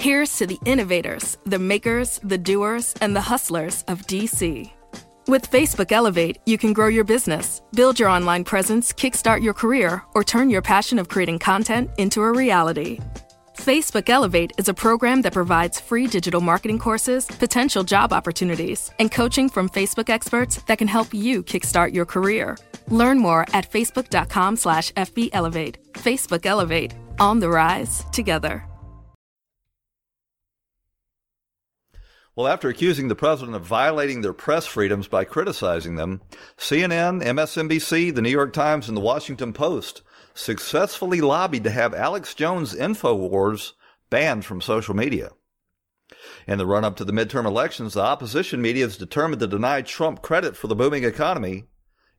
Here's to the innovators, the makers, the doers, and the hustlers of DC. With Facebook Elevate, you can grow your business, build your online presence, kickstart your career, or turn your passion of creating content into a reality. Facebook Elevate is a program that provides free digital marketing courses, potential job opportunities, and coaching from Facebook experts that can help you kickstart your career. Learn more at facebook.com slash fbelevate. Facebook Elevate. On the rise together. Well, after accusing the president of violating their press freedoms by criticizing them, CNN, MSNBC, the New York Times, and the Washington Post successfully lobbied to have Alex Jones' InfoWars banned from social media. In the run up to the midterm elections, the opposition media is determined to deny Trump credit for the booming economy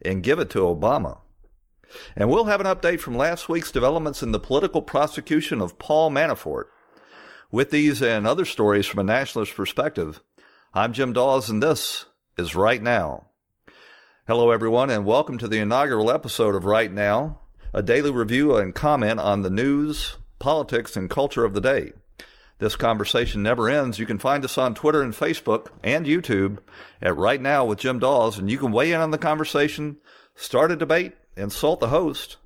and give it to Obama. And we'll have an update from last week's developments in the political prosecution of Paul Manafort. With these and other stories from a nationalist perspective, I'm Jim Dawes, and this is Right Now. Hello, everyone, and welcome to the inaugural episode of Right Now, a daily review and comment on the news, politics, and culture of the day. This conversation never ends. You can find us on Twitter and Facebook and YouTube at Right Now with Jim Dawes, and you can weigh in on the conversation, start a debate, insult the host,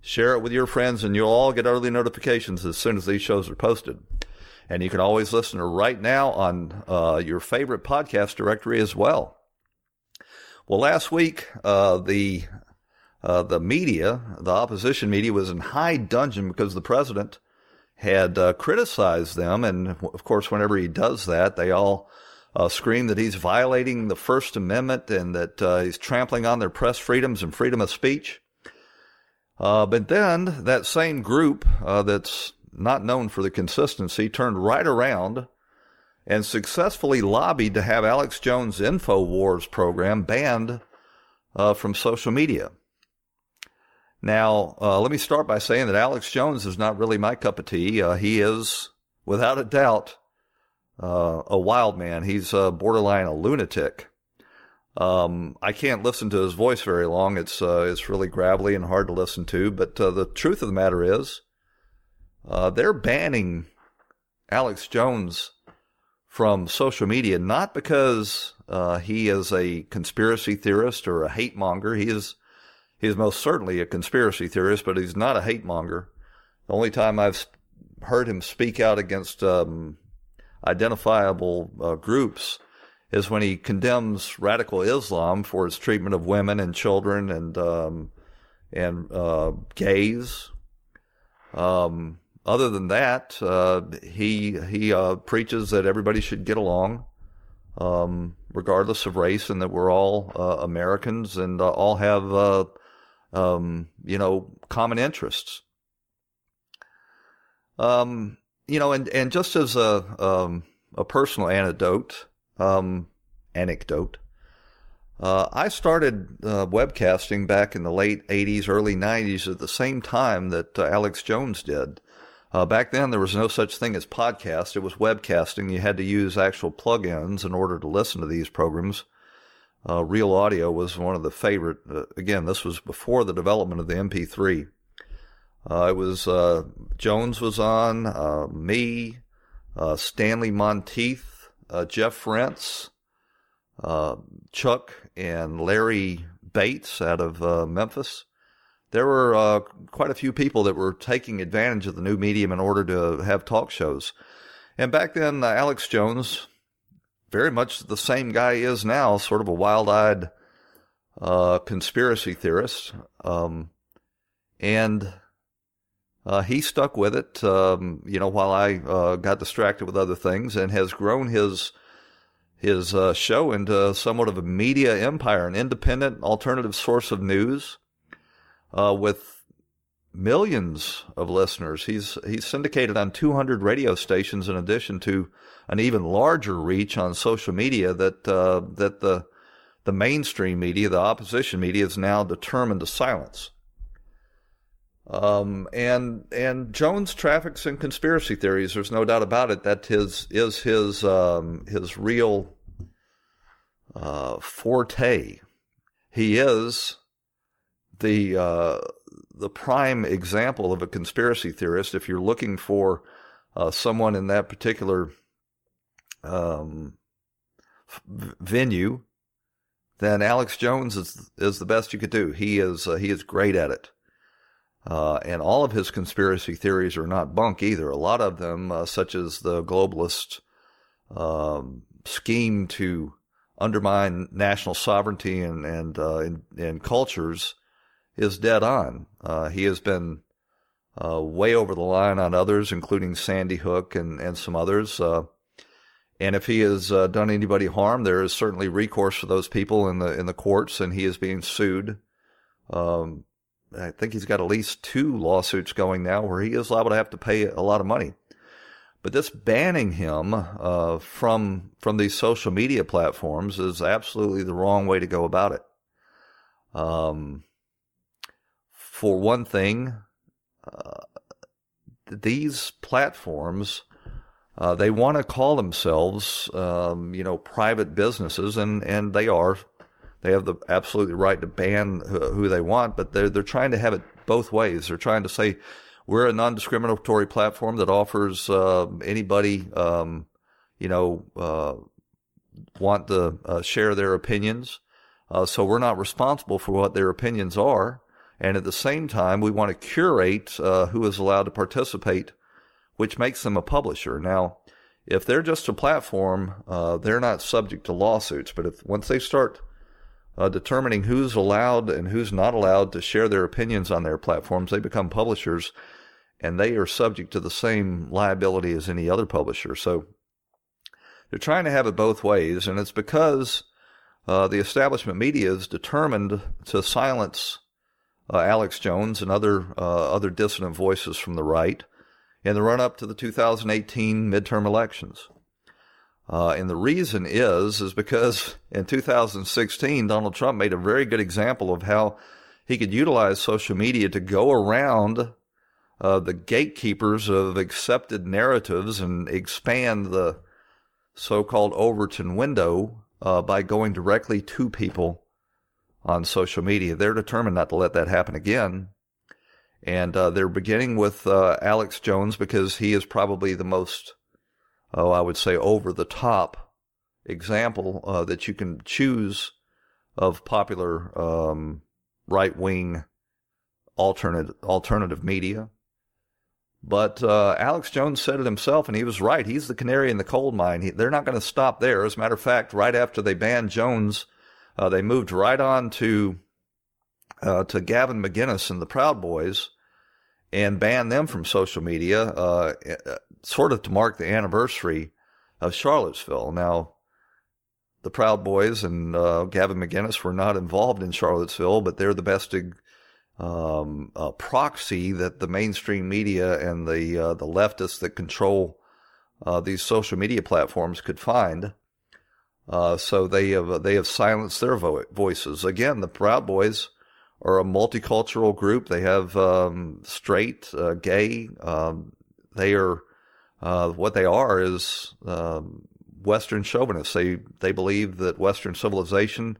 share it with your friends, and you'll all get early notifications as soon as these shows are posted. And you can always listen to right now on uh, your favorite podcast directory as well. Well, last week, uh, the uh, the media, the opposition media, was in high dudgeon because the president had uh, criticized them, and of course, whenever he does that, they all uh, scream that he's violating the First Amendment and that uh, he's trampling on their press freedoms and freedom of speech. but then that same group that's not known for the consistency, turned right around and successfully lobbied to have Alex Jones' InfoWars program banned uh, from social media. Now, uh, let me start by saying that Alex Jones is not really my cup of tea. Uh, he is, without a doubt, uh, a wild man. He's uh, borderline a lunatic. Um, I can't listen to his voice very long. It's uh, it's really gravelly and hard to listen to. But the truth of the matter is, uh, they're banning Alex Jones from social media not because uh, he is a conspiracy theorist or a hate monger. He is he is most certainly a conspiracy theorist, but he's not a hate monger. The only time I've heard him speak out against um, identifiable uh, groups is when he condemns radical Islam for its treatment of women and children and um, and uh, gays. Um, other than that, uh, he he uh, preaches that everybody should get along, um, regardless of race, and that we're all uh, Americans and uh, all have uh, um, you know common interests. Um, you know, and and just as a um, a personal anecdote, um, anecdote. Uh, I started webcasting back in the late 80s, early 90s at the same time that Alex Jones did. Uh, back then, there was no such thing as podcast. It was webcasting. You had to use actual plugins in order to listen to these programs. Uh, Real Audio was one of the favorite. Uh, again, this was before the development of the MP3. Uh, it was uh, Jones was on, uh, me, Stanley Monteith, Jeff Rense, Chuck, and Larry Bates out of Memphis there were uh, quite a few people that were taking advantage of the new medium in order to have talk shows. And back then, uh, Alex Jones, very much the same guy is now, sort of a wild eyed uh, conspiracy theorist. Um, and uh, he stuck with it, um, you know, while I uh, got distracted with other things and has grown his his uh, show into somewhat of a media empire, an independent alternative source of news uh, with millions of listeners. He's he's syndicated on 200 radio stations in addition to an even larger reach on social media that uh, that the the mainstream media, the opposition media, is now determined to silence. Um, and and Jones traffics in conspiracy theories. There's no doubt about it. That his is his um, his real uh, forte. He is the uh, the prime example of a conspiracy theorist. If you're looking for uh, someone in that particular um, venue, then Alex Jones is is the best you could do. He is uh, he is great at it. Uh, and all of his conspiracy theories are not bunk either. A lot of them, uh, such as the globalist um, scheme to undermine national sovereignty and and uh, and, and, cultures, is dead on. Uh, he has been uh, way over the line on others, including Sandy Hook and and some others. Uh, and if he has done anybody harm, there is certainly recourse for those people in the in the courts, and he is being sued. Um, I think he's got at least two lawsuits going now where he is liable to have to pay a lot of money. But this banning him uh, from from these social media platforms is absolutely the wrong way to go about it. Um, for one thing, uh, these platforms uh, they want to call themselves, um, you know, private businesses, and and they are they have the absolutely right to ban who they want, but they're they're trying to have it both ways. They're trying to say we're a non-discriminatory platform that offers uh, anybody, um, you know, uh, want to uh, share their opinions. Uh, so we're not responsible for what their opinions are, and at the same time, we want to curate uh, who is allowed to participate, which makes them a publisher. Now, if they're just a platform, uh, they're not subject to lawsuits. But if once they start uh, determining who's allowed and who's not allowed to share their opinions on their platforms. They become publishers and they are subject to the same liability as any other publisher. So they're trying to have it both ways, and it's because uh, the establishment media is determined to silence uh, Alex Jones and other uh, other dissident voices from the right in the run up to the 2018 midterm elections. Uh, and the reason is, is because in 2016, Donald Trump made a very good example of how he could utilize social media to go around uh, the gatekeepers of accepted narratives and expand the so-called Overton window uh, by going directly to people on social media. They're determined not to let that happen again. And uh, they're beginning with uh, Alex Jones because he is probably the most oh, I would say over the top example uh, that you can choose of popular um, right wing alternative alternative media. But uh, Alex Jones said it himself, and he was right. He's the canary in the coal mine. He, they're not going to stop there. As a matter of fact, right after they banned Jones, uh, they moved right on to uh, to Gavin McInnes and the Proud Boys and banned them from social media. Uh, sort of to mark the anniversary of Charlottesville. Now, the Proud Boys and uh, Gavin McInnes were not involved in Charlottesville, but they're the best um, uh, proxy that the mainstream media and the uh, the leftists that control uh, these social media platforms could find. Uh, so they have they have silenced their vo- voices. Again, the Proud Boys are a multicultural group. They have um, straight, uh, gay. Um, they are uh, what they are is um, Western chauvinists. They they believe that Western civilization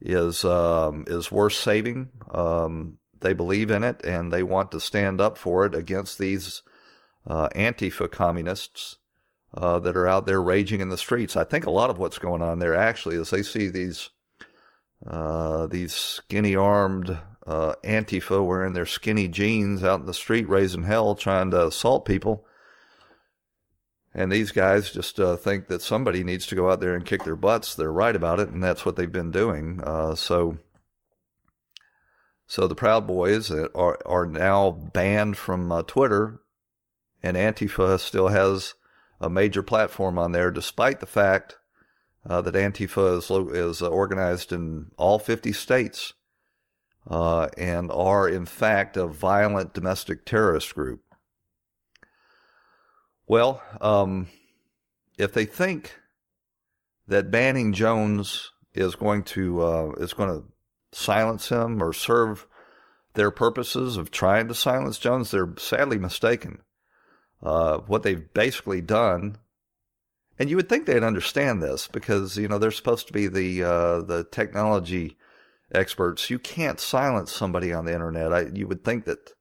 is um, is worth saving. Um, they believe in it, and they want to stand up for it against these uh, Antifa communists uh, that are out there raging in the streets. I think a lot of what's going on there actually is they see these uh, these skinny armed uh, Antifa wearing their skinny jeans out in the street raising hell, trying to assault people and these guys just uh, think that somebody needs to go out there and kick their butts. They're right about it, and that's what they've been doing. Uh, so, so the Proud Boys are are now banned from uh, Twitter, and Antifa still has a major platform on there, despite the fact uh, that Antifa is is organized in all 50 states, uh, and are in fact a violent domestic terrorist group. Well, um, if they think that banning Jones is going to uh, is going to silence him or serve their purposes of trying to silence Jones, they're sadly mistaken. Uh, what they've basically done, and you would think they'd understand this because you know they're supposed to be the uh, the technology experts. You can't silence somebody on the internet. I, you would think that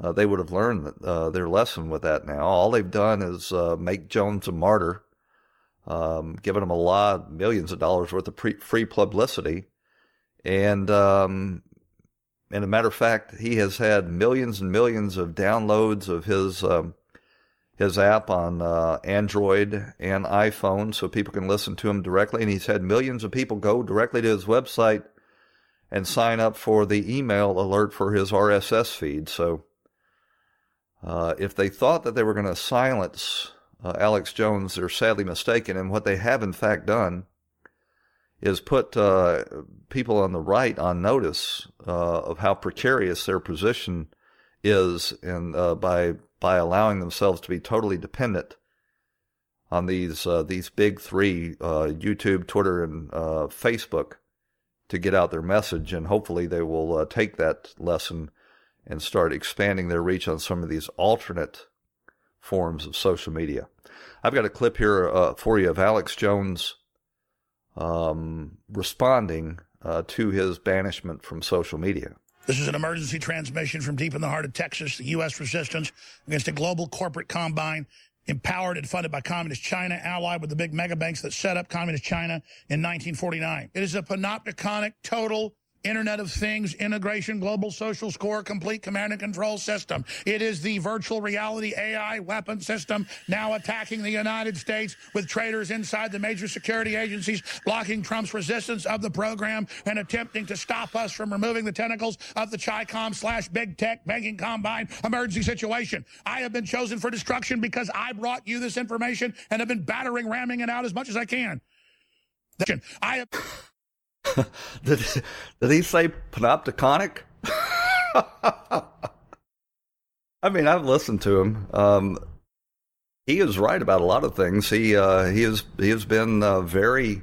uh, they would have learned uh, their lesson with that now. All they've done is uh, make Jones a martyr, um, giving him a lot, millions of dollars worth of pre- free publicity. And, um, and a matter of fact, he has had millions and millions of downloads of his um, his app on uh, Android and iPhone, so people can listen to him directly. And he's had millions of people go directly to his website and sign up for the email alert for his RSS feed. So uh, if they thought that they were going to silence uh, Alex Jones, they're sadly mistaken. And what they have, in fact, done is put uh, people on the right on notice uh, of how precarious their position is, and uh, by by allowing themselves to be totally dependent on these uh, these big three YouTube, Twitter, and Facebook to get out their message, and hopefully they will take that lesson and start expanding their reach on some of these alternate forms of social media. I've got a clip here uh, for you of Alex Jones um, responding uh, to his banishment from social media. This is an emergency transmission from deep in the heart of Texas, the U.S. resistance against a global corporate combine empowered and funded by Communist China, allied with the big mega banks that set up Communist China in 1949. It is a panopticonic, total Internet of Things, integration, global social score, complete command and control system. It is the virtual reality AI weapon system now attacking the United States with traitors inside the major security agencies, blocking Trump's resistance of the program and attempting to stop us from removing the tentacles of the CHICOM slash big tech banking combine emergency situation. I have been chosen for destruction because I brought you this information and have been battering, ramming it out as much as I can. I have... did, did he say panopticonic? I mean, I've listened to him. Um, he is right about a lot of things. He uh, he has he has been uh, very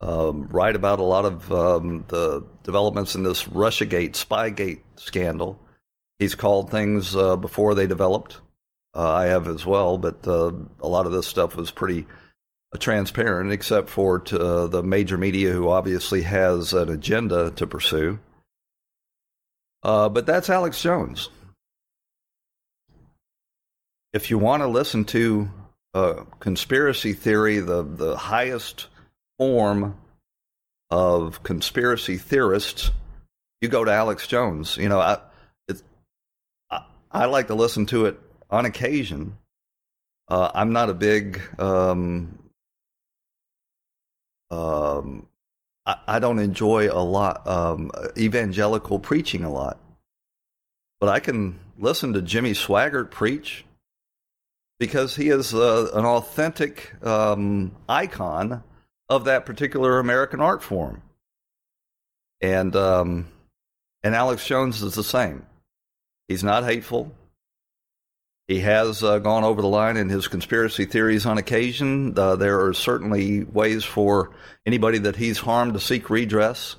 um, right about a lot of um, the developments in this RussiaGate, Spygate scandal. He's called things uh, before they developed. Uh, I have as well, but uh, a lot of this stuff was pretty transparent, except for to, uh, the major media, who obviously has an agenda to pursue. Uh, but that's Alex Jones. If you want to listen to uh, conspiracy theory, the, the highest form of conspiracy theorists, you go to Alex Jones. You know, I, I, I like to listen to it on occasion. Uh, I'm not a big um, um, I, I, don't enjoy a lot um, evangelical preaching a lot, but I can listen to Jimmy Swaggart preach because he is uh, an authentic um, icon of that particular American art form, and um, and Alex Jones is the same. He's not hateful. He has uh, gone over the line in his conspiracy theories on occasion. Uh, there are certainly ways for anybody that he's harmed to seek redress.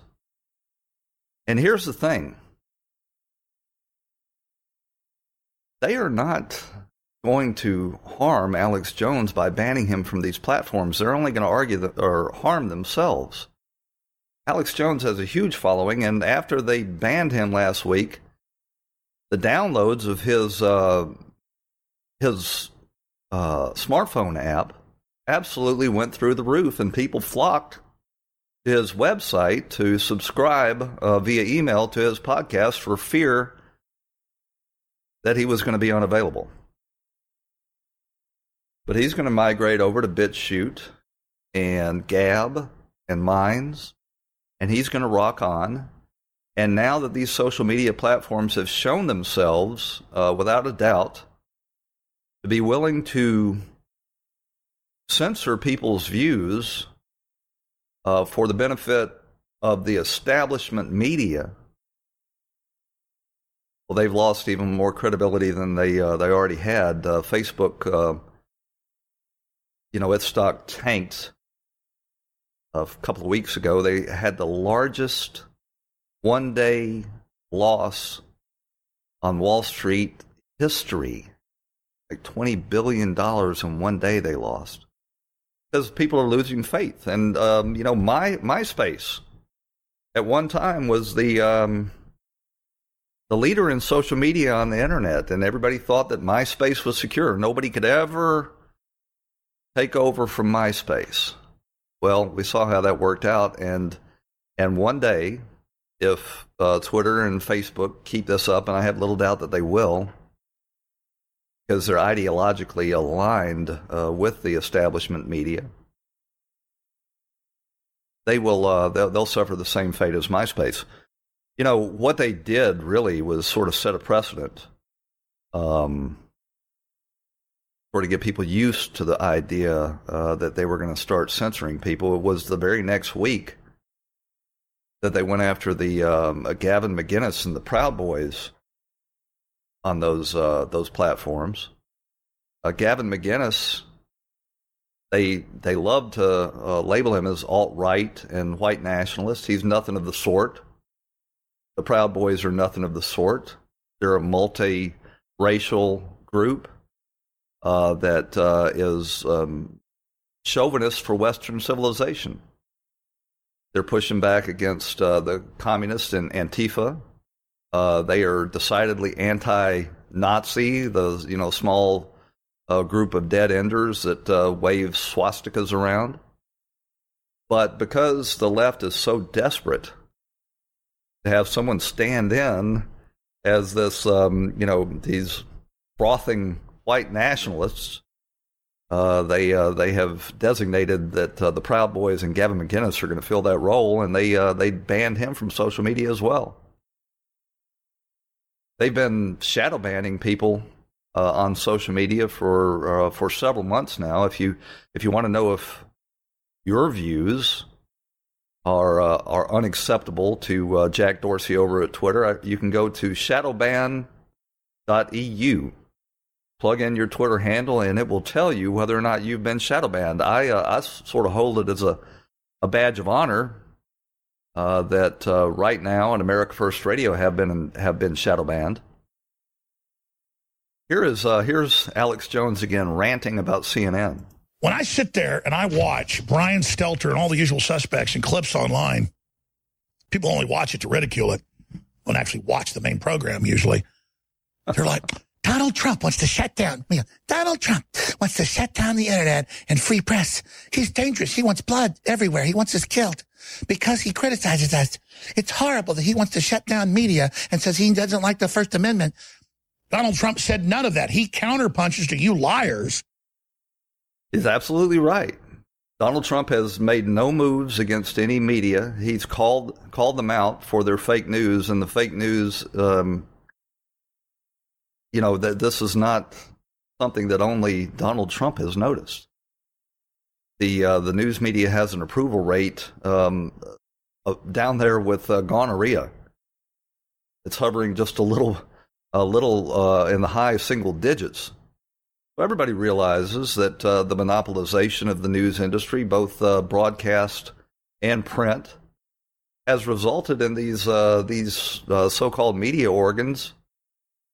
And here's the thing they are not going to harm Alex Jones by banning him from these platforms. They're only going to argue that, or harm themselves. Alex Jones has a huge following, and after they banned him last week, the downloads of his uh, his uh, smartphone app absolutely went through the roof, and people flocked to his website to subscribe uh, via email to his podcast for fear that he was going to be unavailable. But he's going to migrate over to BitChute and Gab and Minds, and he's going to rock on. And now that these social media platforms have shown themselves, uh, without a doubt, to be willing to censor people's views uh, for the benefit of the establishment media, well, they've lost even more credibility than they uh, they already had. Uh, Facebook, uh, you know, its stock tanked a couple of weeks ago. They had the largest one day loss on Wall Street history like $20 billion in one day they lost because people are losing faith. And, um, you know, my MySpace at one time was the, um, the leader in social media on the internet, and everybody thought that MySpace was secure. Nobody could ever take over from MySpace. Well, we saw how that worked out, and and one day, if uh, Twitter and Facebook keep this up, and I have little doubt that they will, because they're ideologically aligned uh, with the establishment media, they will uh, they'll, they'll suffer the same fate as MySpace. You know what they did really was sort of set a precedent. Um, or to get people used to the idea uh, that they were going to start censoring people. It was the very next week that they went after the um, Gavin McInnes and the Proud Boys on those uh, those platforms. Uh, Gavin McInnes, they they love to uh, label him as alt right and white nationalist. He's nothing of the sort. The Proud Boys are nothing of the sort. They're a multi-racial group uh, that uh, is um, chauvinist for Western civilization. They're pushing back against uh, the communists and Antifa. Uh, they are decidedly anti-Nazi. The you know small uh, group of dead enders that uh, wave swastikas around. But because the left is so desperate to have someone stand in as this, um, you know, these frothing white nationalists. Uh, they uh, they have designated that uh, the Proud Boys and Gavin McInnes are going to fill that role, and they uh, they banned him from social media as well. They've been shadow banning people uh, on social media for uh, for several months now. If you if you want to know if your views are are unacceptable to Jack Dorsey over at Twitter, you can go to shadowban.eu plug in your Twitter handle, and it will tell you whether or not you've been shadow banned. I uh, I sort of hold it as a a badge of honor uh, that uh, right now in America First Radio have been have been shadow banned. Here is uh, here's Alex Jones again ranting about CNN. When I sit there and I watch Brian Stelter and all the usual suspects and clips online, people only watch it to ridicule it. Don't actually watch the main program usually. They're like, Donald Trump wants to shut down. Donald Trump wants to shut down the internet and free press. He's dangerous. He wants blood everywhere. He wants us killed because he criticizes us. It's horrible that he wants to shut down media and says he doesn't like the First Amendment. Donald Trump said none of that. He counterpunches to you liars. He's absolutely right. Donald Trump has made no moves against any media. He's called called them out for their fake news, and the fake news um, you know, that this is not something that only Donald Trump has noticed. The uh, the news media has an approval rate um, uh, down there with uh, gonorrhea. It's hovering just a little, a little uh, in the high single digits. Everybody realizes that uh, the monopolization of the news industry, both uh, broadcast and print, has resulted in these these so-called media organs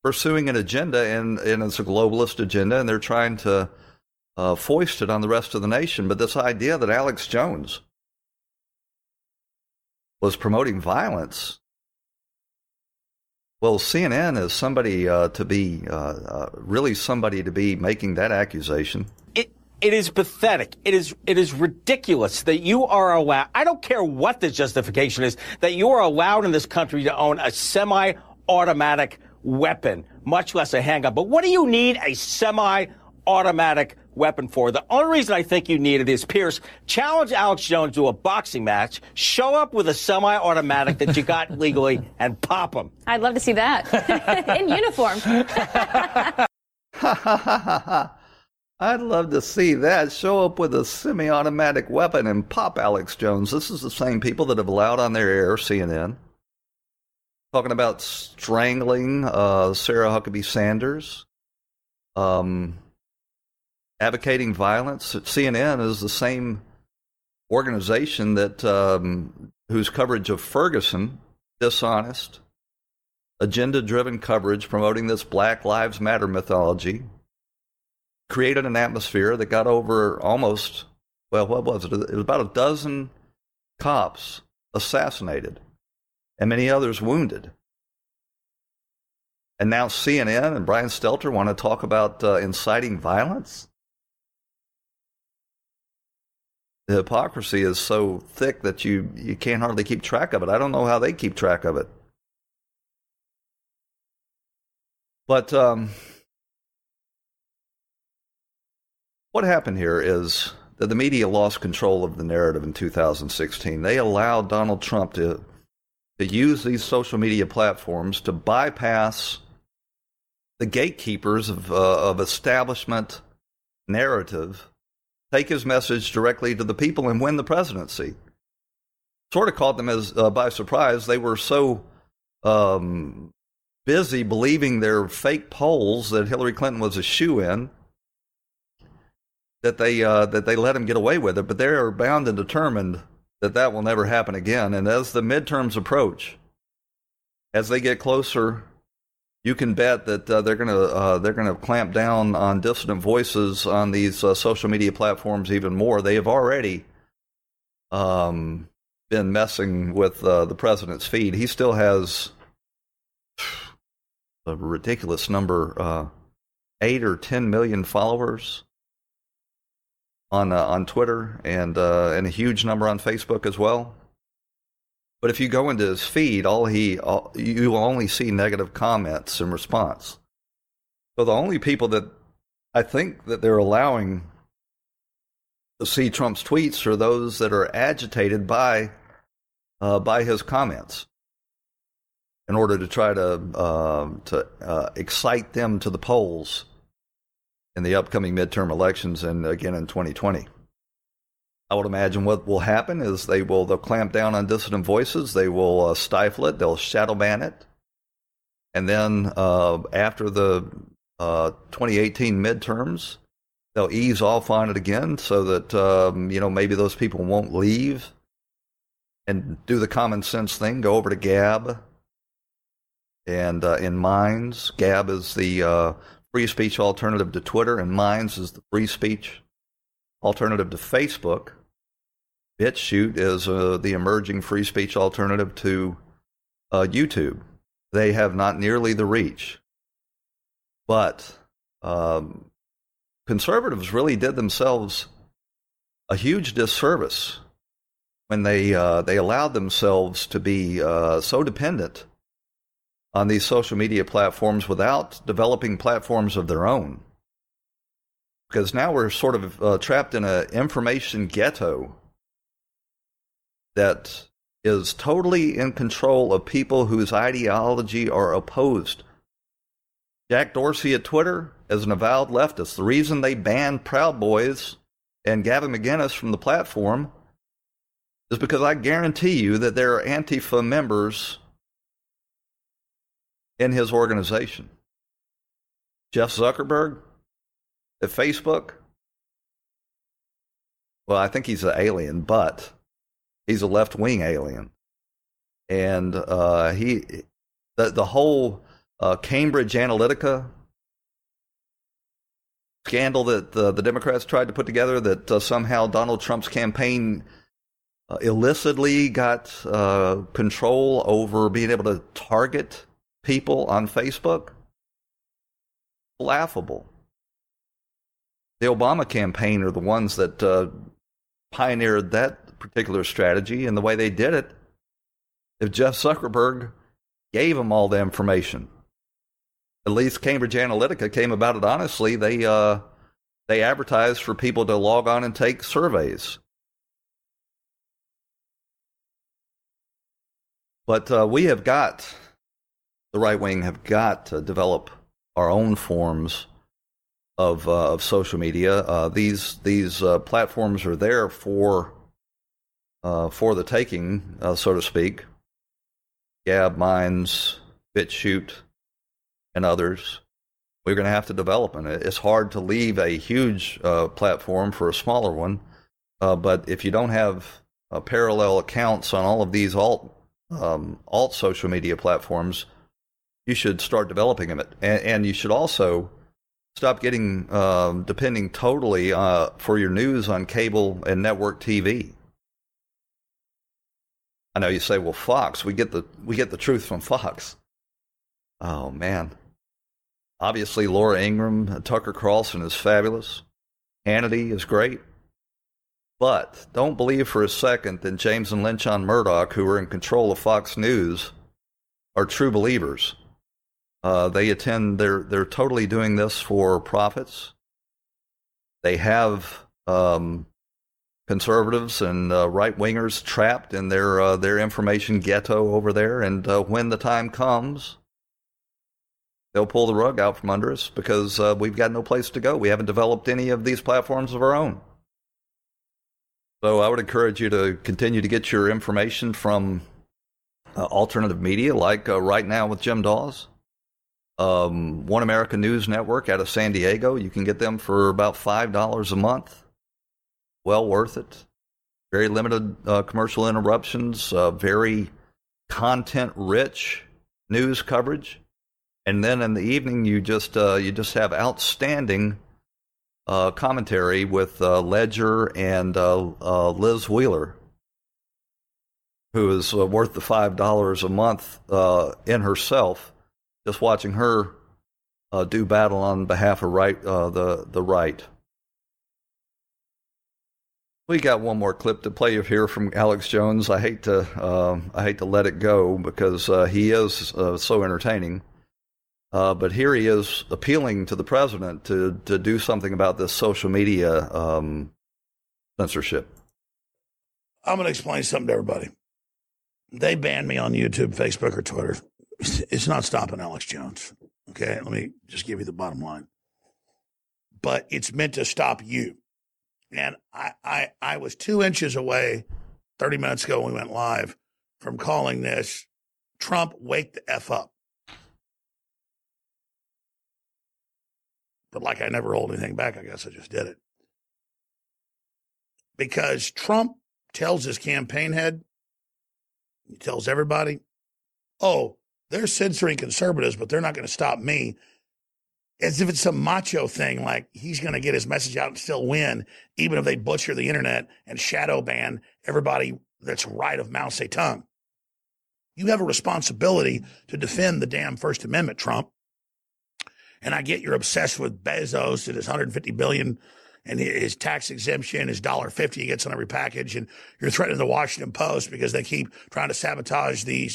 pursuing an agenda, and, and it's a globalist agenda, and they're trying to uh, foist it on the rest of the nation. But this idea that Alex Jones was promoting violence. Well, CNN is somebody uh, to be uh, uh, really somebody to be making that accusation. It it is pathetic. It is it is ridiculous that you are allowed. I don't care what the justification is that you are allowed in this country to own a semi-automatic weapon, much less a handgun. But what do you need a semi automatic weapon for? The only reason I think you need it is Piers, challenge Alex Jones to a boxing match, show up with a semi automatic that you got legally, and pop him. I'd love to see that in uniform. I'd love to see that. Show up with a semi automatic weapon and pop Alex Jones. This is the same people that have allowed on their air CNN talking about strangling uh, Sarah Huckabee Sanders, um, advocating violence. CNN is the same organization that um, whose coverage of Ferguson, dishonest, agenda-driven coverage promoting this Black Lives Matter mythology, created an atmosphere that got over almost well, what was it? It was about a dozen cops assassinated and many others wounded. And now CNN and Brian Stelter want to talk about uh, inciting violence? The hypocrisy is so thick that you, you can't hardly keep track of it. I don't know how they keep track of it. But um, what happened here is that the media lost control of the narrative in 2016. They allowed Donald Trump to, to use these social media platforms to bypass the gatekeepers of, uh, of establishment narrative, take his message directly to the people, and win the presidency. Sort of caught them as uh, by surprise. They were so um, busy believing their fake polls that Hillary Clinton was a shoe in that they uh, that they let him get away with it. But they are bound and determined that that will never happen again. And as the midterms approach, as they get closer, you can bet that uh, they're going to uh, they're going to clamp down on dissident voices on these uh, social media platforms even more. They have already um, been messing with uh, the president's feed. He still has a ridiculous number, uh, eight or ten million followers on uh, on Twitter and and a huge number on Facebook as well. But if you go into his feed, all he all, you will only see negative comments in response. So the only people that I think that they're allowing to see Trump's tweets are those that are agitated by uh, by his comments in order to try to uh, to uh, excite them to the polls in the upcoming midterm elections and again in 2020. I would imagine what will happen is they will they'll clamp down on dissident voices. They will uh, stifle it. They'll shadow ban it, and then uh, after the uh, 2018 midterms, they'll ease off on it again, so that um, you know maybe those people won't leave and do the common sense thing. Go over to Gab and uh, in Minds. Gab is the uh, free speech alternative to Twitter, and Minds is the free speech alternative to Facebook. BitChute is uh, the emerging free speech alternative to uh, YouTube. They have not nearly the reach. But um, conservatives really did themselves a huge disservice when they uh, they allowed themselves to be uh, so dependent on these social media platforms without developing platforms of their own. Because now we're sort of uh, trapped in an information ghetto that is totally in control of people whose ideology are opposed. Jack Dorsey at Twitter is an avowed leftist. The reason they banned Proud Boys and Gavin McInnes from the platform is because I guarantee you that there are Antifa members in his organization. Jeff Zuckerberg at Facebook, well, I think he's an alien, but He's a left wing alien, and uh, he the the whole uh, Cambridge Analytica scandal that the, the Democrats tried to put together that uh, somehow Donald Trump's campaign uh, illicitly got uh, control over being able to target people on Facebook. Laughable. The Obama campaign are the ones that uh, pioneered that particular strategy and the way they did it if Jeff Zuckerberg gave them all the information. At least Cambridge Analytica came about it honestly. They uh, they advertised for people to log on and take surveys. But uh, we have got the right wing have got to develop our own forms of uh, of social media. Uh, these these uh, platforms are there for uh, for the taking, uh, so to speak. Gab, Minds, BitChute, and others. We're going to have to develop it. It's hard to leave a huge uh, platform for a smaller one, but if you don't have parallel accounts on all of these alt um, alt social media platforms, you should start developing them. And, and you should also stop getting um, depending totally uh, for your news on cable and network TV. I know you say, well, Fox, we get the we get the truth from Fox. Oh man, Obviously, Laura Ingraham, Tucker Carlson is fabulous. Hannity is great. But don't believe for a second that James and Lachlan Murdoch, who are in control of Fox News, are true believers. Uh, they attend. They're they're totally doing this for profits. They have um, conservatives and uh, right wingers trapped in their uh, their information ghetto over there, and uh, when the time comes, they'll pull the rug out from under us because uh, we've got no place to go. We haven't developed any of these platforms of our own. So I would encourage you to continue to get your information from uh, alternative media, like right now with Jim Dawes. Um, One America News Network out of San Diego. You can get them for about $5 a month. Well worth it. Very limited uh, commercial interruptions, uh, very content rich news coverage. And then in the evening, you just, uh, you just have outstanding uh, commentary with uh, Ledger and Liz Wheeler who is uh, worth the five dollars a month uh, in herself just watching her uh, do battle on behalf of right uh, the the right. We got one more clip to play here from Alex Jones. I hate to uh, I hate to let it go because uh, he is uh, so entertaining. Uh, but here he is appealing to the president to to do something about this social media um, censorship. I'm going to explain something to everybody. They banned me on YouTube, Facebook, or Twitter it's not stopping Alex Jones. Okay, let me just give you the bottom line. But it's meant to stop you. And I, I, I was two inches away 30 minutes ago when we went live from calling this Trump wake the F up. But like I never hold anything back, I guess I just did it. Because Trump tells his campaign head, he tells everybody, oh, they're censoring conservatives, but they're not going to stop me. As if it's some macho thing, like he's going to get his message out and still win, even if they butcher the internet and shadow ban everybody that's right of Mao Zedong. You have a responsibility to defend the damn First Amendment, Trump. And I get you're obsessed with Bezos and his 150 billion and his tax exemption, his dollar fifty he gets on every package, and you're threatening the Washington Post because they keep trying to sabotage the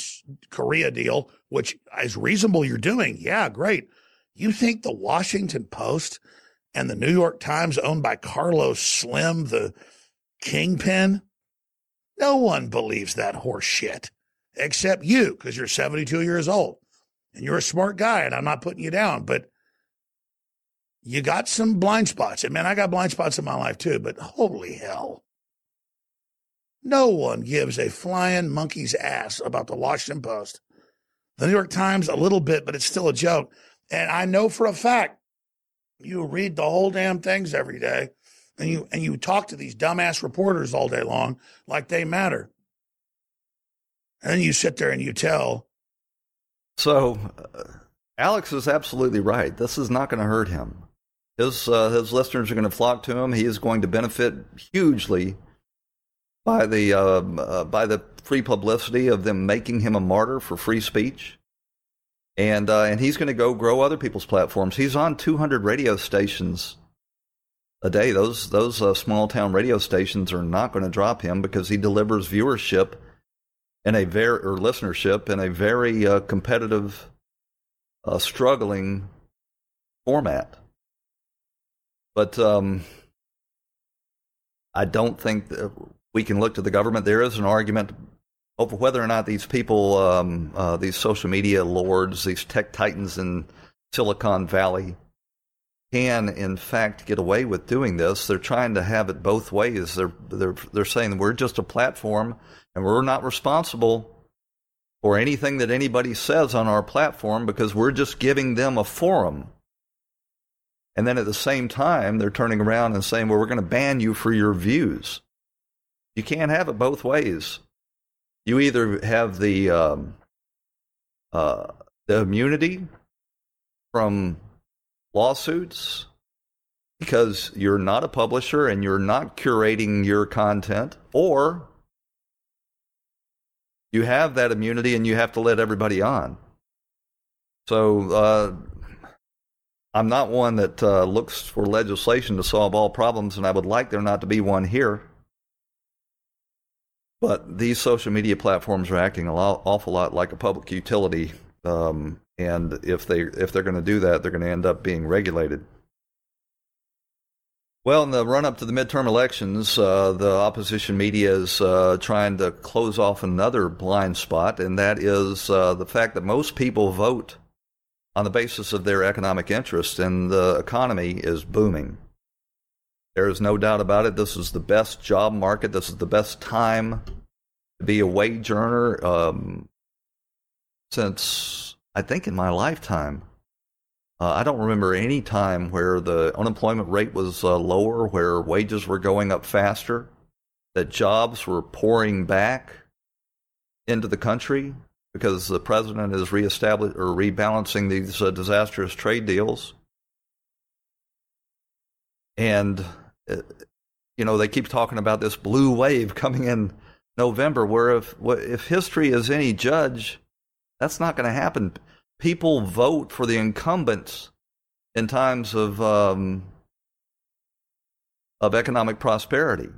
Korea deal, which is reasonable. You're doing, yeah, great. You think the Washington Post and the New York Times, owned by Carlos Slim, the kingpin? No one believes that horse shit except you because you're 72 years old and you're a smart guy, and I'm not putting you down, but you got some blind spots. And man, I got blind spots in my life too, but holy hell. No one gives a flying monkey's ass about the Washington Post. The New York Times, a little bit, but it's still a joke. And I know for a fact you read the whole damn things every day and you and you talk to these dumbass reporters all day long like they matter. And then you sit there and you tell. So, uh, Alex is absolutely right. This is not going to hurt him. His uh, his listeners are going to flock to him. He is going to benefit hugely by the uh, uh, by the free publicity of them making him a martyr for free speech, and uh, and he's going to go grow other people's platforms. He's on 200 radio stations a day. Those those uh, small town radio stations are not going to drop him because he delivers viewership in a very or listenership in a very uh, competitive, struggling format. But um, I don't think we can look to the government. There is an argument over whether or not these people, um, uh, these social media lords, these tech titans in Silicon Valley, can in fact get away with doing this. They're trying to have it both ways. They're they're they're saying we're just a platform and we're not responsible for anything that anybody says on our platform because we're just giving them a forum. And then at the same time, they're turning around and saying, well, we're going to ban you for your views. You can't have it both ways. You either have the, um, uh, the immunity from lawsuits because you're not a publisher and you're not curating your content, or you have that immunity and you have to let everybody on. So, uh, I'm not one that uh, looks for legislation to solve all problems, and I would like there not to be one here. But these social media platforms are acting an awful lot like a public utility, um, and if they if they're going to do that, they're going to end up being regulated. Well, in the run up to the midterm elections, uh, the opposition media is uh, trying to close off another blind spot, and that is uh, the fact that most people vote on the basis of their economic interest, and the economy is booming. There is no doubt about it. This is the best job market. This is the best time to be a wage earner um, since I think in my lifetime. Uh, I don't remember any time where the unemployment rate was uh, lower, where wages were going up faster, that jobs were pouring back into the country because the president is reestablishing or rebalancing these uh, disastrous trade deals. And, uh, you know, they keep talking about this blue wave coming in November, where if, if history is any judge, that's not going to happen. People vote for the incumbents in times of, um, of economic prosperity.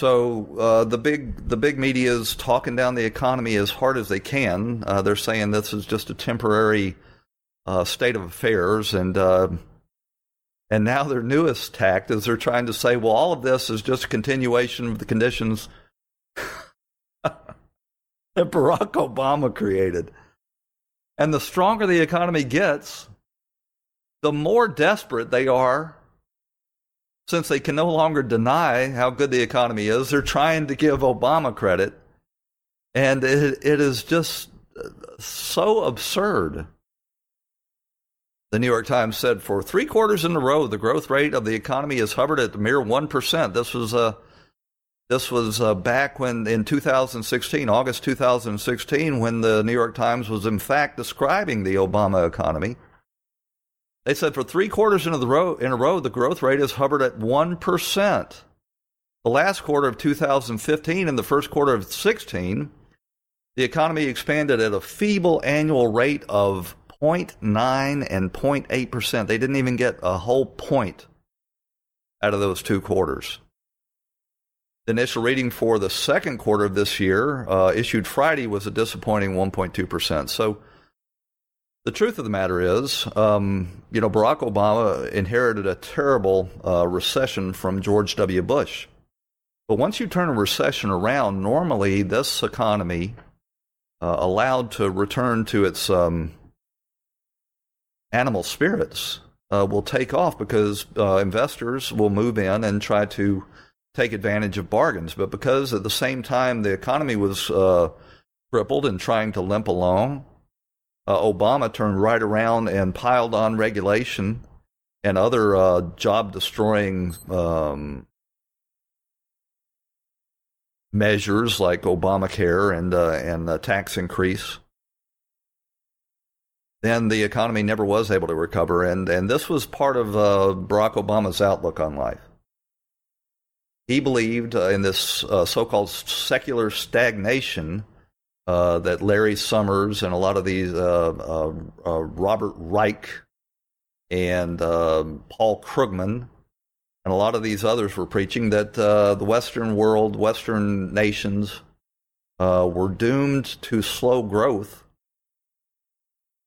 So uh, the big the big media is talking down the economy as hard as they can. Uh, they're saying this is just a temporary uh, state of affairs, and uh, and now their newest tact is they're trying to say, well, all of this is just a continuation of the conditions that Barack Obama created. And the stronger the economy gets, the more desperate they are since they can no longer deny how good the economy is, they're trying to give Obama credit. And it, it is just so absurd. The New York Times said for three quarters in a row, the growth rate of the economy has hovered at the mere 1%. This was, uh, this was uh, back when in 2016, August 2016, when the New York Times was in fact describing the Obama economy. They said for three quarters in a row, in a row, the growth rate has hovered at 1%. The last quarter of 2015 and the first quarter of 16, the economy expanded at a feeble annual rate of 0.9 and 0.8%. They didn't even get a whole point out of those two quarters. The initial reading for the second quarter of this year, uh, issued Friday, was a disappointing 1.2%. So the truth of the matter is, um, you know, Barack Obama inherited a terrible uh, recession from George W. Bush. But once you turn a recession around, normally this economy, uh, allowed to return to its um, animal spirits, uh, will take off because uh, investors will move in and try to take advantage of bargains. But because at the same time the economy was uh, crippled and trying to limp along, uh, Obama turned right around and piled on regulation and other uh, job destroying um, measures like Obamacare and uh, and the tax increase. Then the economy never was able to recover, and and this was part of uh, Barack Obama's outlook on life. He believed uh, in this uh, so-called secular stagnation uh, that Larry Summers and a lot of these uh, uh, uh Robert Reich and um, Paul Krugman and a lot of these others were preaching that uh, the Western world, Western nations, were doomed to slow growth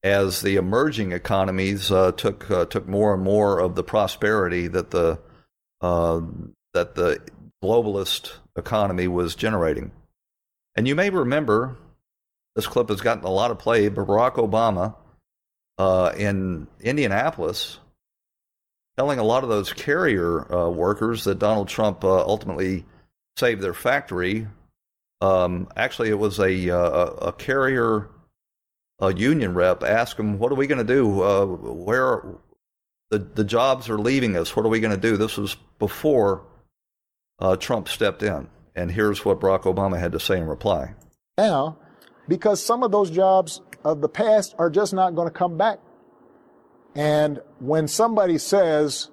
as the emerging economies took took more and more of the prosperity that the that the globalist economy was generating. And you may remember this clip has gotten a lot of play. but Barack Obama uh, in Indianapolis telling a lot of those carrier uh, workers that Donald Trump uh, ultimately saved their factory. Um, actually, it was a, uh, a, a carrier a union rep asked him, "What are we going to do? Uh, where the the jobs are leaving us? What are we going to do?" This was before uh, Trump stepped in, and here's what Barack Obama had to say in reply. Now, because some of those jobs of the past are just not going to come back. And when somebody says,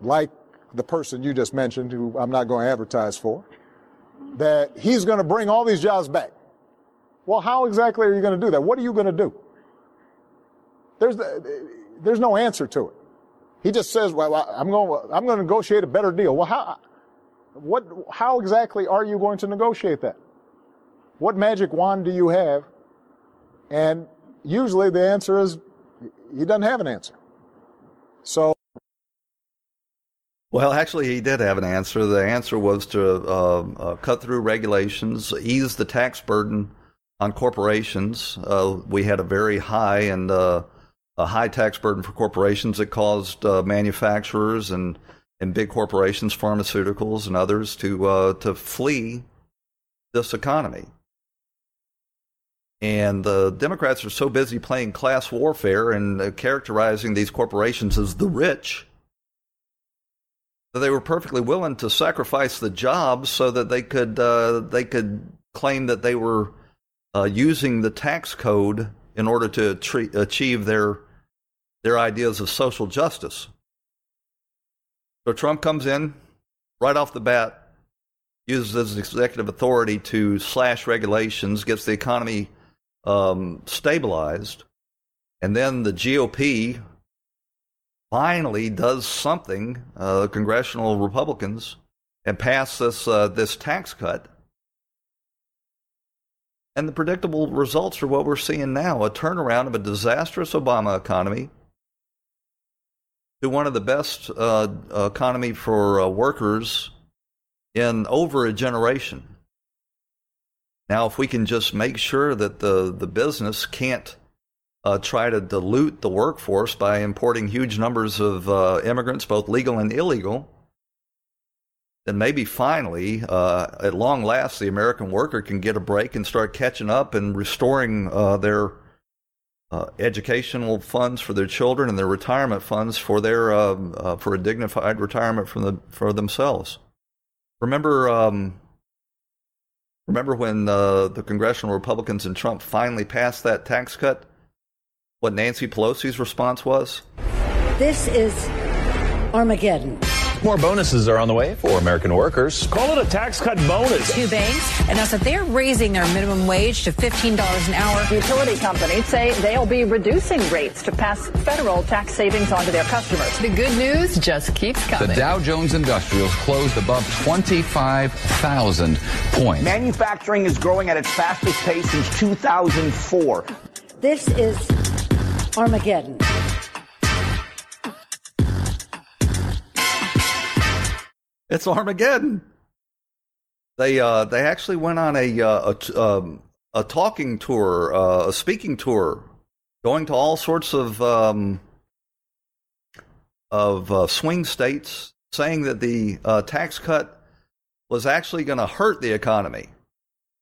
like the person you just mentioned, who I'm not going to advertise for, that he's going to bring all these jobs back. Well, how exactly are you going to do that? What are you going to do? There's, uh, there's no answer to it. He just says, well, I'm going, I'm going to negotiate a better deal. Well, how, what, how exactly are you going to negotiate that? What magic wand do you have? And usually the answer is he doesn't have an answer. So. Well, actually, he did have an answer. The answer was to uh, uh, cut through regulations, ease the tax burden on corporations. Uh, we had a very high and uh, a high tax burden for corporations that caused uh, manufacturers and and big corporations, pharmaceuticals, and others to uh, to flee this economy. And the Democrats are so busy playing class warfare and uh, characterizing these corporations as the rich that they were perfectly willing to sacrifice the jobs so that they could uh, they could claim that they were uh, using the tax code in order to tre- achieve their their ideas of social justice. So Trump comes in right off the bat, uses his executive authority to slash regulations, gets the economy um, stabilized, and then the GOP finally does something. Uh, congressional Republicans and pass this uh, this tax cut and the predictable results are what we're seeing now a turnaround of a disastrous Obama economy to one of the best uh, economy for uh, workers in over a generation. Now, if we can just make sure that the, the business can't uh, try to dilute the workforce by importing huge numbers of uh, immigrants, both legal and illegal, then maybe finally, uh, at long last, the American worker can get a break and start catching up and restoring uh, their uh, educational funds for their children and their retirement funds for their um, uh, for a dignified retirement for the for themselves. Remember, um, remember when uh, the congressional Republicans and Trump finally passed that tax cut? What Nancy Pelosi's response was? This is Armageddon. More bonuses are on the way for American workers. Call it a tax cut bonus. Two banks announced that they're raising their minimum wage to $15 an hour. Utility companies say they'll be reducing rates to pass federal tax savings on to their customers. The good news just keeps coming. The Dow Jones Industrials closed above 25,000 points. Manufacturing is growing at its fastest pace since 2004. This is Armageddon. It's Armageddon. They uh, they actually went on a uh, a, um, a talking tour, uh, a speaking tour, going to all sorts of um, of uh, swing states, saying that the uh, tax cut was actually going to hurt the economy,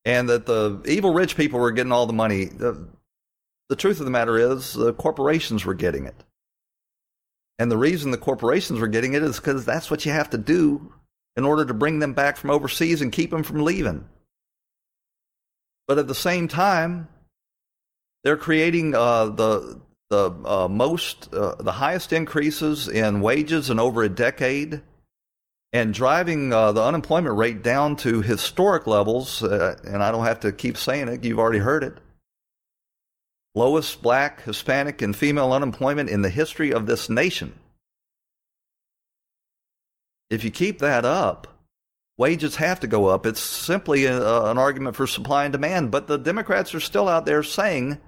and that the evil rich people were getting all the money. The, the truth of the matter is, the corporations were getting it. And the reason the corporations were getting it is because that's what you have to do in order to bring them back from overseas and keep them from leaving. But at the same time, they're creating uh, the the uh, most uh, the highest increases in wages in over a decade, and driving uh, the unemployment rate down to historic levels. Uh, and I don't have to keep saying it; you've already heard it. Lowest black, Hispanic, and female unemployment in the history of this nation. If you keep that up, wages have to go up. It's simply a, an argument for supply and demand. But the Democrats are still out there saying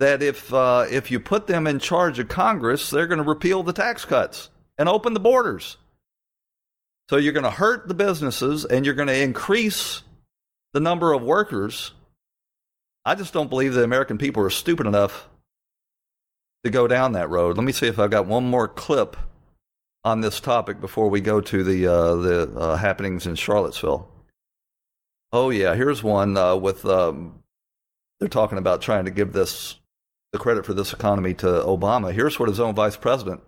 that if uh, if you put them in charge of Congress, they're going to repeal the tax cuts and open the borders. So you're going to hurt the businesses and you're going to increase the number of workers. I just don't believe the American people are stupid enough to go down that road. Let me see if I've got one more clip on this topic before we go to the uh, the uh, happenings in Charlottesville. Oh yeah, here's one uh, with um, they're talking about trying to give this the credit for this economy to Obama. Here's what his own vice president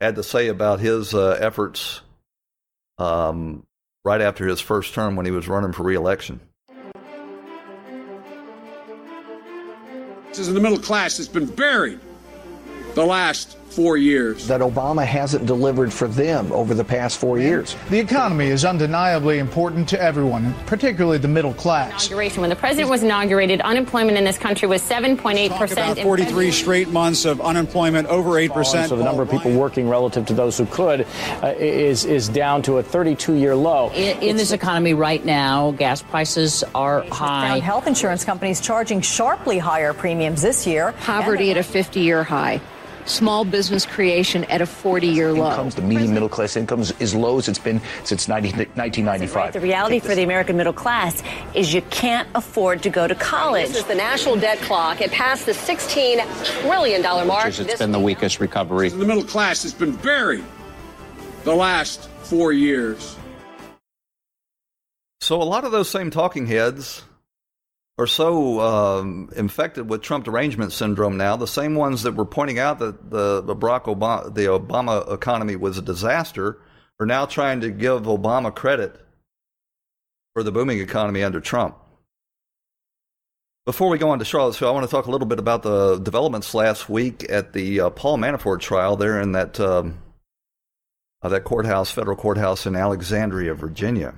had to say about his uh, efforts um, right after his first term when he was running for reelection. This is the middle class that's been buried the last four years. That Obama hasn't delivered for them over the past four years. The economy is undeniably important to everyone, particularly the middle class. Inauguration. When the president was inaugurated, unemployment in this country was 7.8 percent. 43 straight months of unemployment over 8 percent. So the number of people working relative to those who could uh, is is down to a 32-year low. In, in this economy right now, gas prices are high. Health insurance companies charging sharply higher premiums this year. Poverty at a 50-year high small business creation at a 40 year low. Incomes, the median middle class incomes is low as it's been since 90, 1995. Right. The reality for the American middle class is you can't afford to go to college. This is the national debt clock. It passed the $16 trillion mark. It's this been the weakest recovery. The middle class has been buried the last four years. So a lot of those same talking heads are so um, infected with Trump derangement syndrome now, the same ones that were pointing out that the, the Barack Obama, the Obama economy was a disaster, are now trying to give Obama credit for the booming economy under Trump. Before we go on to Charlottesville, I want to talk a little bit about the developments last week at the uh, Paul Manafort trial there in that um, uh, that courthouse, federal courthouse in Alexandria, Virginia.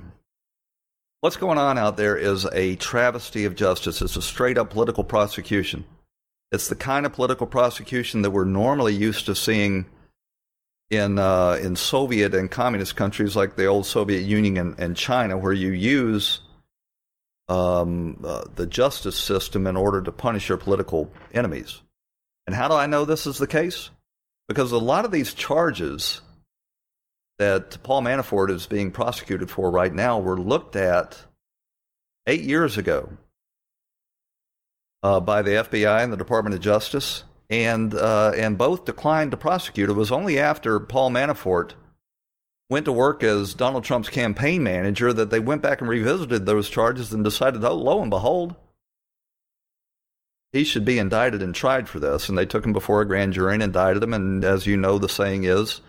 What's going on out there is a travesty of justice. It's a straight up political prosecution. It's the kind of political prosecution that we're normally used to seeing in uh, in Soviet and communist countries like the old Soviet Union and, and China, where you use um, uh, the justice system in order to punish your political enemies. And how do I know this is the case? Because a lot of these charges that Paul Manafort is being prosecuted for right now were looked at eight years ago uh, by the FBI and the Department of Justice, and uh, and both declined to prosecute. It was only after Paul Manafort went to work as Donald Trump's campaign manager that they went back and revisited those charges and decided, oh, lo and behold, he should be indicted and tried for this. And they took him before a grand jury and indicted him. And as you know, the saying is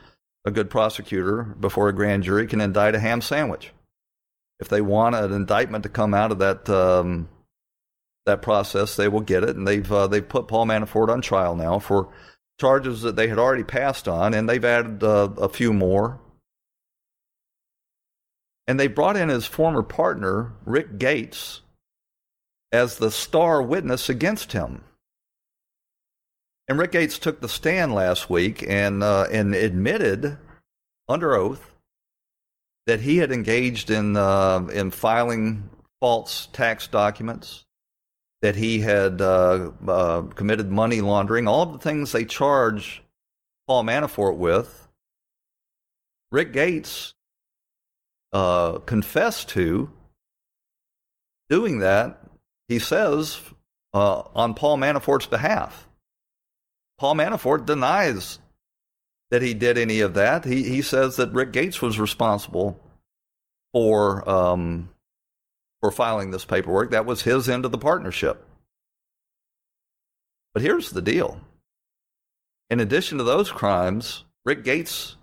a good prosecutor before a grand jury can indict a ham sandwich. If they want an indictment to come out of that um, that process, they will get it, and they've uh, they've put Paul Manafort on trial now for charges that they had already passed on, and they've added uh, a few more. And they brought in his former partner Rick Gates as the star witness against him. And Rick Gates took the stand last week and uh, and admitted under oath that he had engaged in uh, in filing false tax documents, that he had uh, uh committed money laundering, all of the things they charge Paul Manafort with. Rick Gates uh, confessed to doing that. He says uh, on Paul Manafort's behalf. Paul Manafort denies that he did any of that. He he says that Rick Gates was responsible for um, for filing this paperwork. That was his end of the partnership. But here's the deal. In addition to those crimes, Rick Gates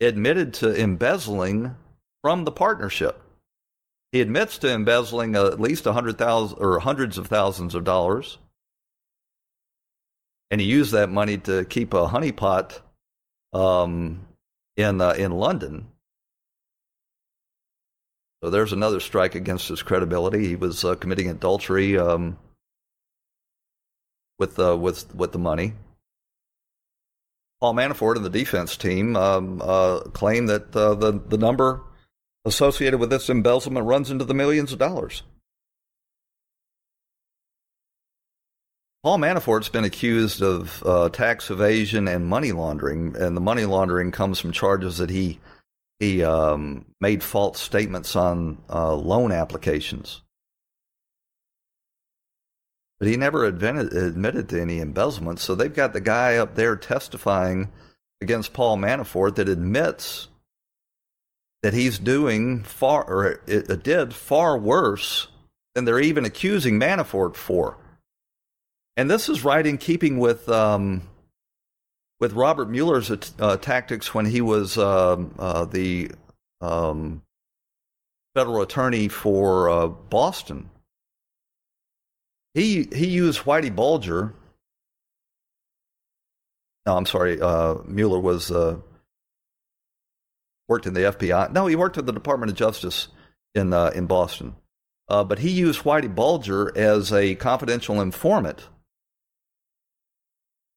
admitted to embezzling from the partnership. He admits to embezzling at least a hundred thousand or hundreds of thousands of dollars and he used that money to keep a honeypot um, in uh, in London. So there's another strike against his credibility. He was uh, committing adultery um, with uh, with with the money. Paul Manafort and the defense team um, uh, claim that uh, the the number associated with this embezzlement runs into the millions of dollars. Paul Manafort's been accused of uh, tax evasion and money laundering, and the money laundering comes from charges that he he um, made false statements on uh, loan applications. But he never admitted, admitted to any embezzlement. So they've got the guy up there testifying against Paul Manafort that admits that he's doing far, or it, did far worse than they're even accusing Manafort for. And this is right in keeping with um, with Robert Mueller's uh, tactics when he was um, uh, the um, federal attorney for uh, Boston. He he used Whitey Bulger no, I'm sorry, uh, Mueller was uh, worked in the FBI. No, he worked at the Department of Justice in uh, in Boston. But he used Whitey Bulger as a confidential informant,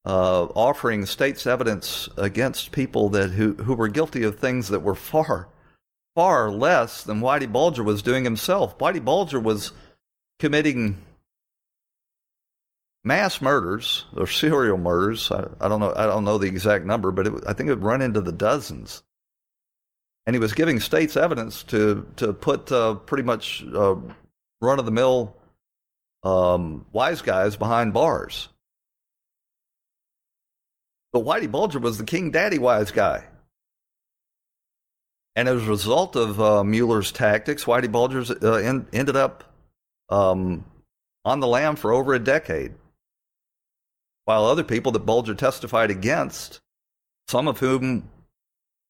uh, offering state's evidence against people that who who were guilty of things that were far far less than Whitey Bulger was doing himself. Whitey Bulger was committing mass murders or serial murders. I, I, don't know. I don't know the exact number, but it, I think it would run into the dozens. And he was giving states evidence to to put uh, pretty much uh, run of the mill um, wise guys behind bars. But Whitey Bulger was the King Daddy wise guy. And as a result of uh, Mueller's tactics, Whitey Bulger uh, en- ended up um, on the lam for over a decade. While other people that Bulger testified against, some of whom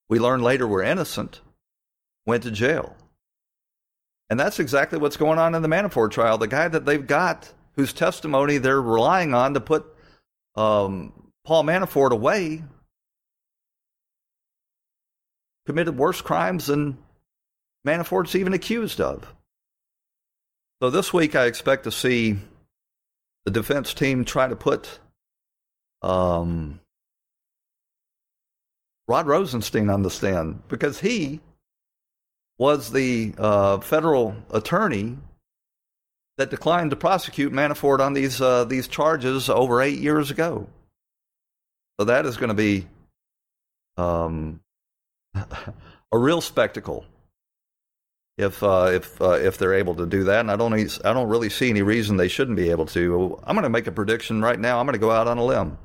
we learned later were innocent, went to jail. And that's exactly what's going on in the Manafort trial. The guy that they've got, whose testimony they're relying on to put um, Paul Manafort away, committed worse crimes than Manafort's even accused of. So this week, I expect to see the defense team try to put um, Rod Rosenstein on the stand because he was the uh, federal attorney that declined to prosecute Manafort on these uh, these charges over eight years ago. So that is going to be um, a real spectacle if uh, if uh, if they're able to do that. And I don't I don't really see any reason they shouldn't be able to. I'm going to make a prediction right now. I'm going to go out on a limb.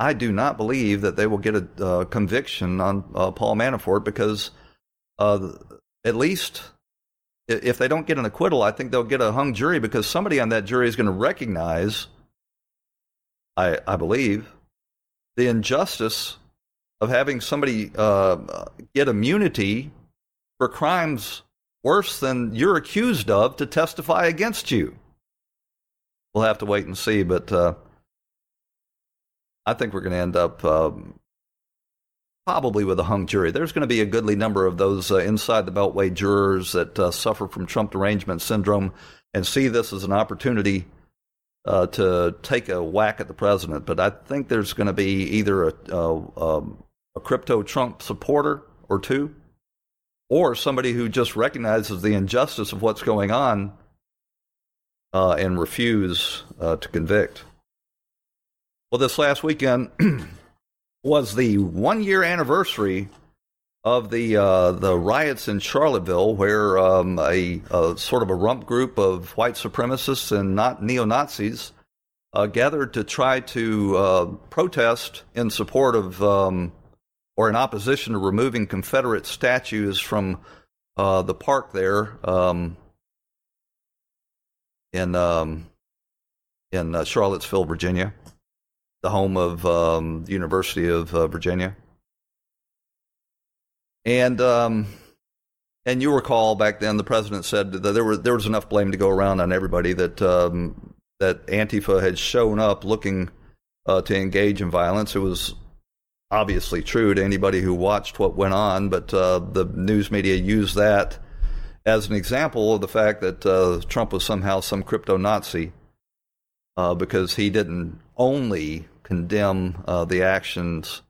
I do not believe that they will get a uh, conviction on uh, Paul Manafort because uh, at least if they don't get an acquittal, I think they'll get a hung jury because somebody on that jury is going to recognize, I, I believe, the injustice of having somebody uh, get immunity for crimes worse than you're accused of to testify against you. We'll have to wait and see, but uh, I think we're going to end up um, probably with a hung jury. There's going to be a goodly number of those uh, inside the Beltway jurors that uh, suffer from Trump derangement syndrome and see this as an opportunity uh, to take a whack at the president. But I think there's going to be either a, a, um, a crypto Trump supporter or two or somebody who just recognizes the injustice of what's going on uh, and refuse uh, to convict. Well, this last weekend was the one year anniversary of the uh, the riots in Charlottesville, where um, a, a, sort of a rump group of white supremacists and not neo Nazis uh, gathered to try to uh, protest in support of um, or in opposition to removing Confederate statues from uh, the park there um, in um, in uh, Charlottesville, Virginia, the home of um, the University of uh, Virginia, and um, and you recall back then the president said that there was there was enough blame to go around on everybody that um, that Antifa had shown up looking uh, to engage in violence. It was obviously true to anybody who watched what went on, but uh, the news media used that as an example of the fact that uh, Trump was somehow some crypto Nazi uh, because he didn't only condemn uh, the actions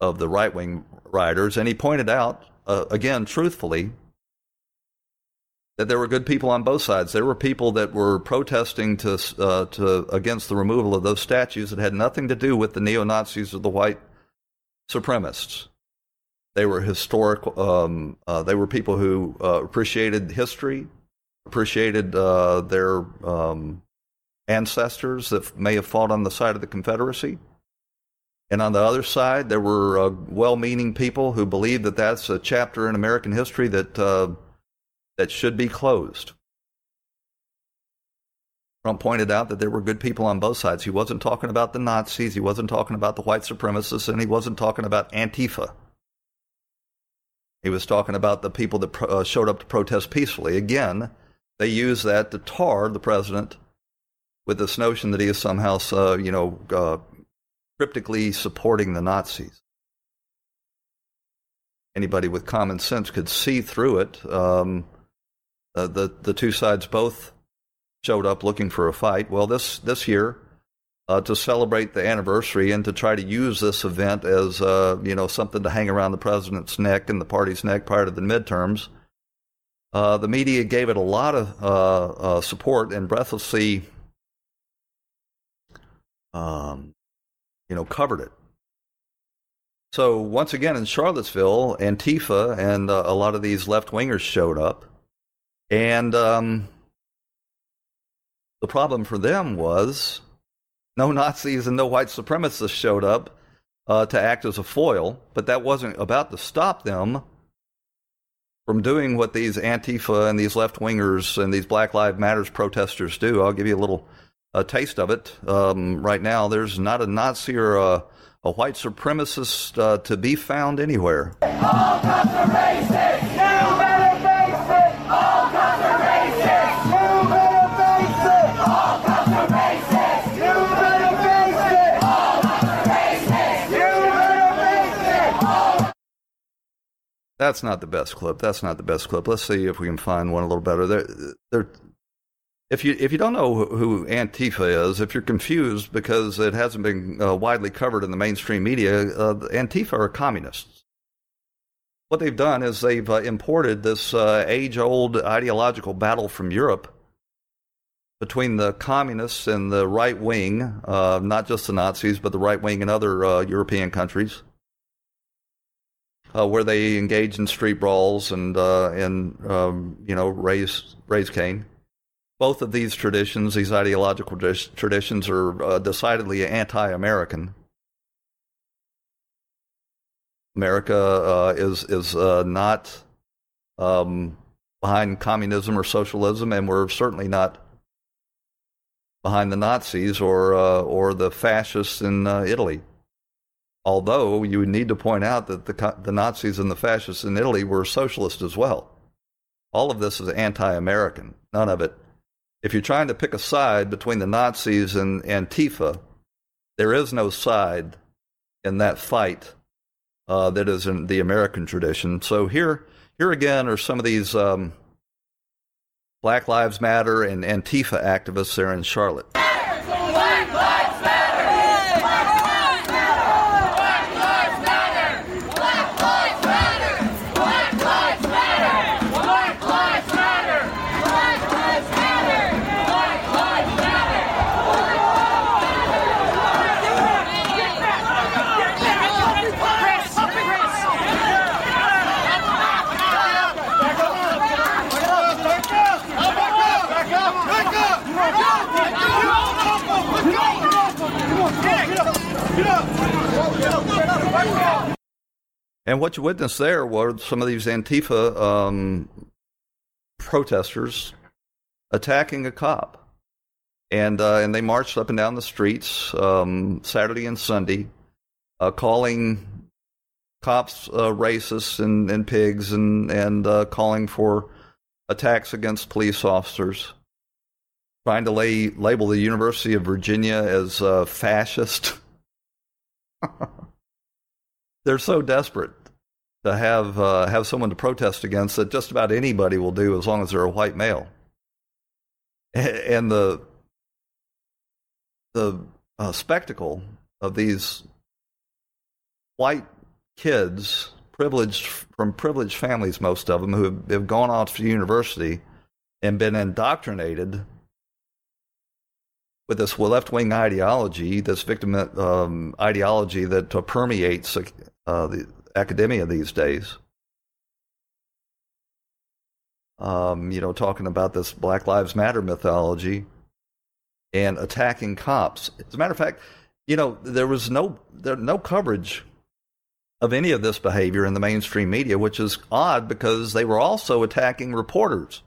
of the right wing rioters, and he pointed out, uh, again, truthfully, that there were good people on both sides. There were people that were protesting to, uh, to against the removal of those statues that had nothing to do with the neo Nazis or the white supremacists. They were historic. Um, uh, they were people who uh, appreciated history, appreciated uh, their um, ancestors that may have fought on the side of the Confederacy. And on the other side, there were uh, well-meaning people who believed that that's a chapter in American history that uh, that should be closed. Trump pointed out that there were good people on both sides. He wasn't talking about the Nazis, he wasn't talking about the white supremacists, and he wasn't talking about Antifa. He was talking about the people that uh, showed up to protest peacefully. Again, they use that to tar the president with this notion that he is somehow, uh, you know, uh, cryptically supporting the Nazis. Anybody with common sense could see through it. Um, uh, the the two sides both showed up looking for a fight. Well, this this year, uh, to celebrate the anniversary and to try to use this event as uh, you know something to hang around the president's neck and the party's neck prior to the midterms, uh, the media gave it a lot of uh, uh, support and breathlessly, um, you know, covered it. So once again in Charlottesville, Antifa and uh, a lot of these left wingers showed up, and um, the problem for them was no Nazis and no white supremacists showed up uh, to act as a foil, but that wasn't about to stop them from doing what these Antifa and these left wingers and these Black Lives Matters protesters do. I'll give you a little a taste of it um, right now. There's not a Nazi or a, a white supremacist uh, to be found anywhere. That's not the best clip. That's not the best clip. Let's see if we can find one a little better. There, there. If you if you don't know who Antifa is, if you're confused because it hasn't been uh, widely covered in the mainstream media, uh, Antifa are communists. What they've done is they've uh, imported this uh, age-old ideological battle from Europe between the communists and the right wing, uh, not just the Nazis, but the right wing in other uh, European countries uh, where they engage in street brawls and uh, and um, you know raise raise Cain. Both of these traditions, these ideological traditions, are uh, decidedly anti-American. America uh, is is uh, not um, behind communism or socialism, and we're certainly not behind the Nazis or uh, or the fascists in Italy. Although you need to point out that the, the Nazis and the fascists in Italy were socialist as well. All of this is anti American. None of it. If you're trying to pick a side between the Nazis and Antifa, there is no side in that fight uh, that is in the American tradition. So here, here again are some of these um, Black Lives Matter and Antifa activists there in Charlotte. And what you witnessed there were some of these Antifa um, protesters attacking a cop. And, uh, and they marched up and down the streets um, Saturday and Sunday, uh, calling cops uh, racists and, and pigs and, and uh, calling for attacks against police officers, trying to lay, label the University of Virginia as uh, fascist. They're so desperate to have uh, have someone to protest against that just about anybody will do as long as they're a white male. And the the uh, spectacle of these white kids, privileged from privileged families, most of them who have, gone off to university and been indoctrinated with this left wing ideology, this victim um, ideology that uh, permeates uh, the academia these days. Um, you know, talking about this Black Lives Matter mythology and attacking cops. As a matter of fact, you know, there was no there no coverage of any of this behavior in the mainstream media, which is odd because they were also attacking reporters.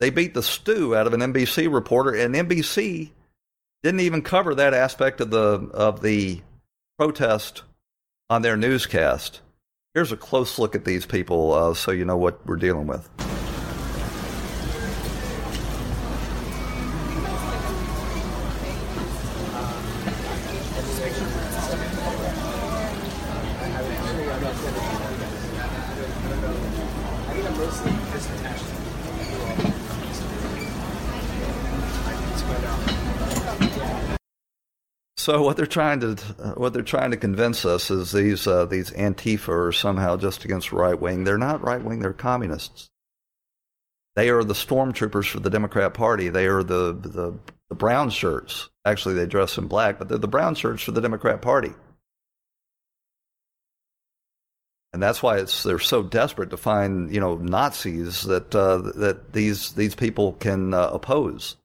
They beat the stew out of an NBC reporter, and NBC didn't even cover that aspect of the of the protest on their newscast. Here's a close look at these people, uh, so you know what we're dealing with. So what they're trying to uh, what they're trying to convince us is these uh, these Antifa are somehow just against right wing. They're not right wing. They're communists. They are the stormtroopers for the Democrat Party. They are the, the the brown shirts. Actually, they dress in black, but they're the brown shirts for the Democrat Party. And that's why it's they're so desperate to find you know Nazis that uh, that these these people can uh, oppose.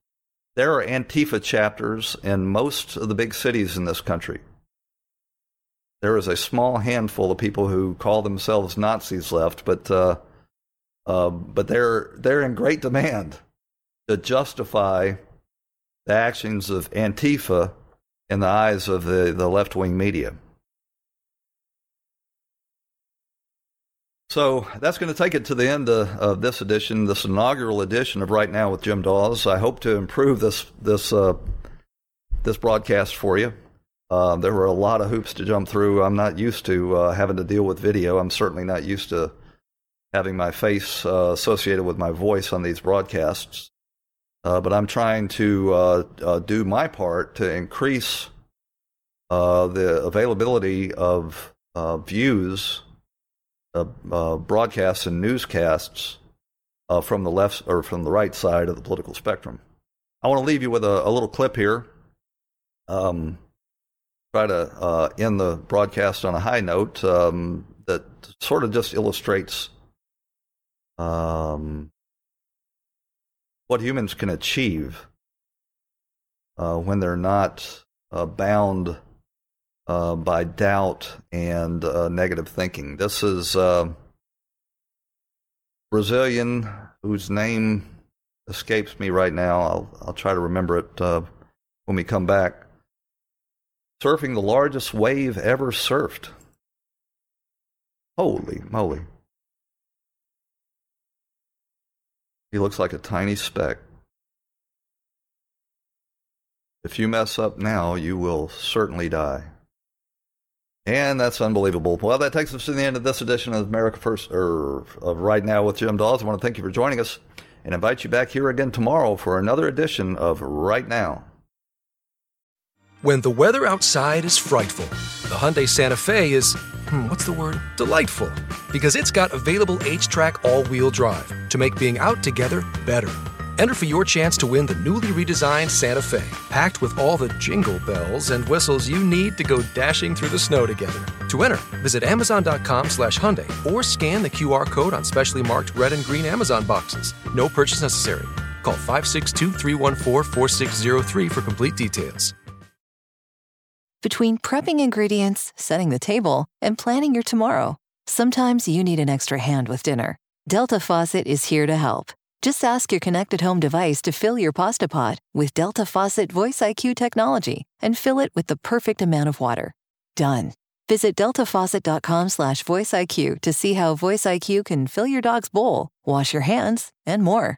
There are Antifa chapters in most of the big cities in this country. There is a small handful of people who call themselves Nazis left, but uh, uh, but they're they're in great demand to justify the actions of Antifa in the eyes of the, the left wing media. So that's going to take it to the end of, of, this edition, this inaugural edition of Right Now with Jim Daws. I hope to improve this this uh, this broadcast for you. Uh, there were a lot of hoops to jump through. I'm not used to uh, having to deal with video. I'm certainly not used to having my face uh, associated with my voice on these broadcasts. Uh, but I'm trying to uh, do my part to increase the availability of views uh, uh, broadcasts and newscasts uh, from the left or from the right side of the political spectrum. I want to leave you with a, a little clip here. Um, try to uh, end the broadcast on a high note um, that sort of just illustrates um, what humans can achieve uh, when they're not uh, bound uh, by doubt and uh, negative thinking. This is uh, Brazilian whose name escapes me right now. I'll, I'll try to remember it uh, when we come back. Surfing the largest wave ever surfed. Holy moly. He looks like a tiny speck. If you mess up now, you will certainly die. And that's unbelievable. Well, that takes us to the end of this edition of America First, or of Right Now with Jim Daws. I want to thank you for joining us and invite you back here again tomorrow for another edition of Right Now. When the weather outside is frightful, the Hyundai Santa Fe is, hmm, what's the word? Delightful. Because it's got available HTRAC all wheel drive to make being out together better. Enter for your chance to win the newly redesigned Santa Fe, packed with all the jingle bells and whistles you need to go dashing through the snow together. To enter, visit Amazon.com slash Hyundai or scan the QR code on specially marked red and green Amazon boxes. No purchase necessary. Call 562 314 4603 for complete details. Between prepping ingredients, setting the table, and planning your tomorrow, sometimes you need an extra hand with dinner. Delta Faucet is here to help. Just ask your connected home device to fill your pasta pot with Delta Faucet Voice IQ technology and fill it with the perfect amount of water. Done. Visit deltafaucet.com slash voiceIQ to see how Voice IQ can fill your dog's bowl, wash your hands, and more.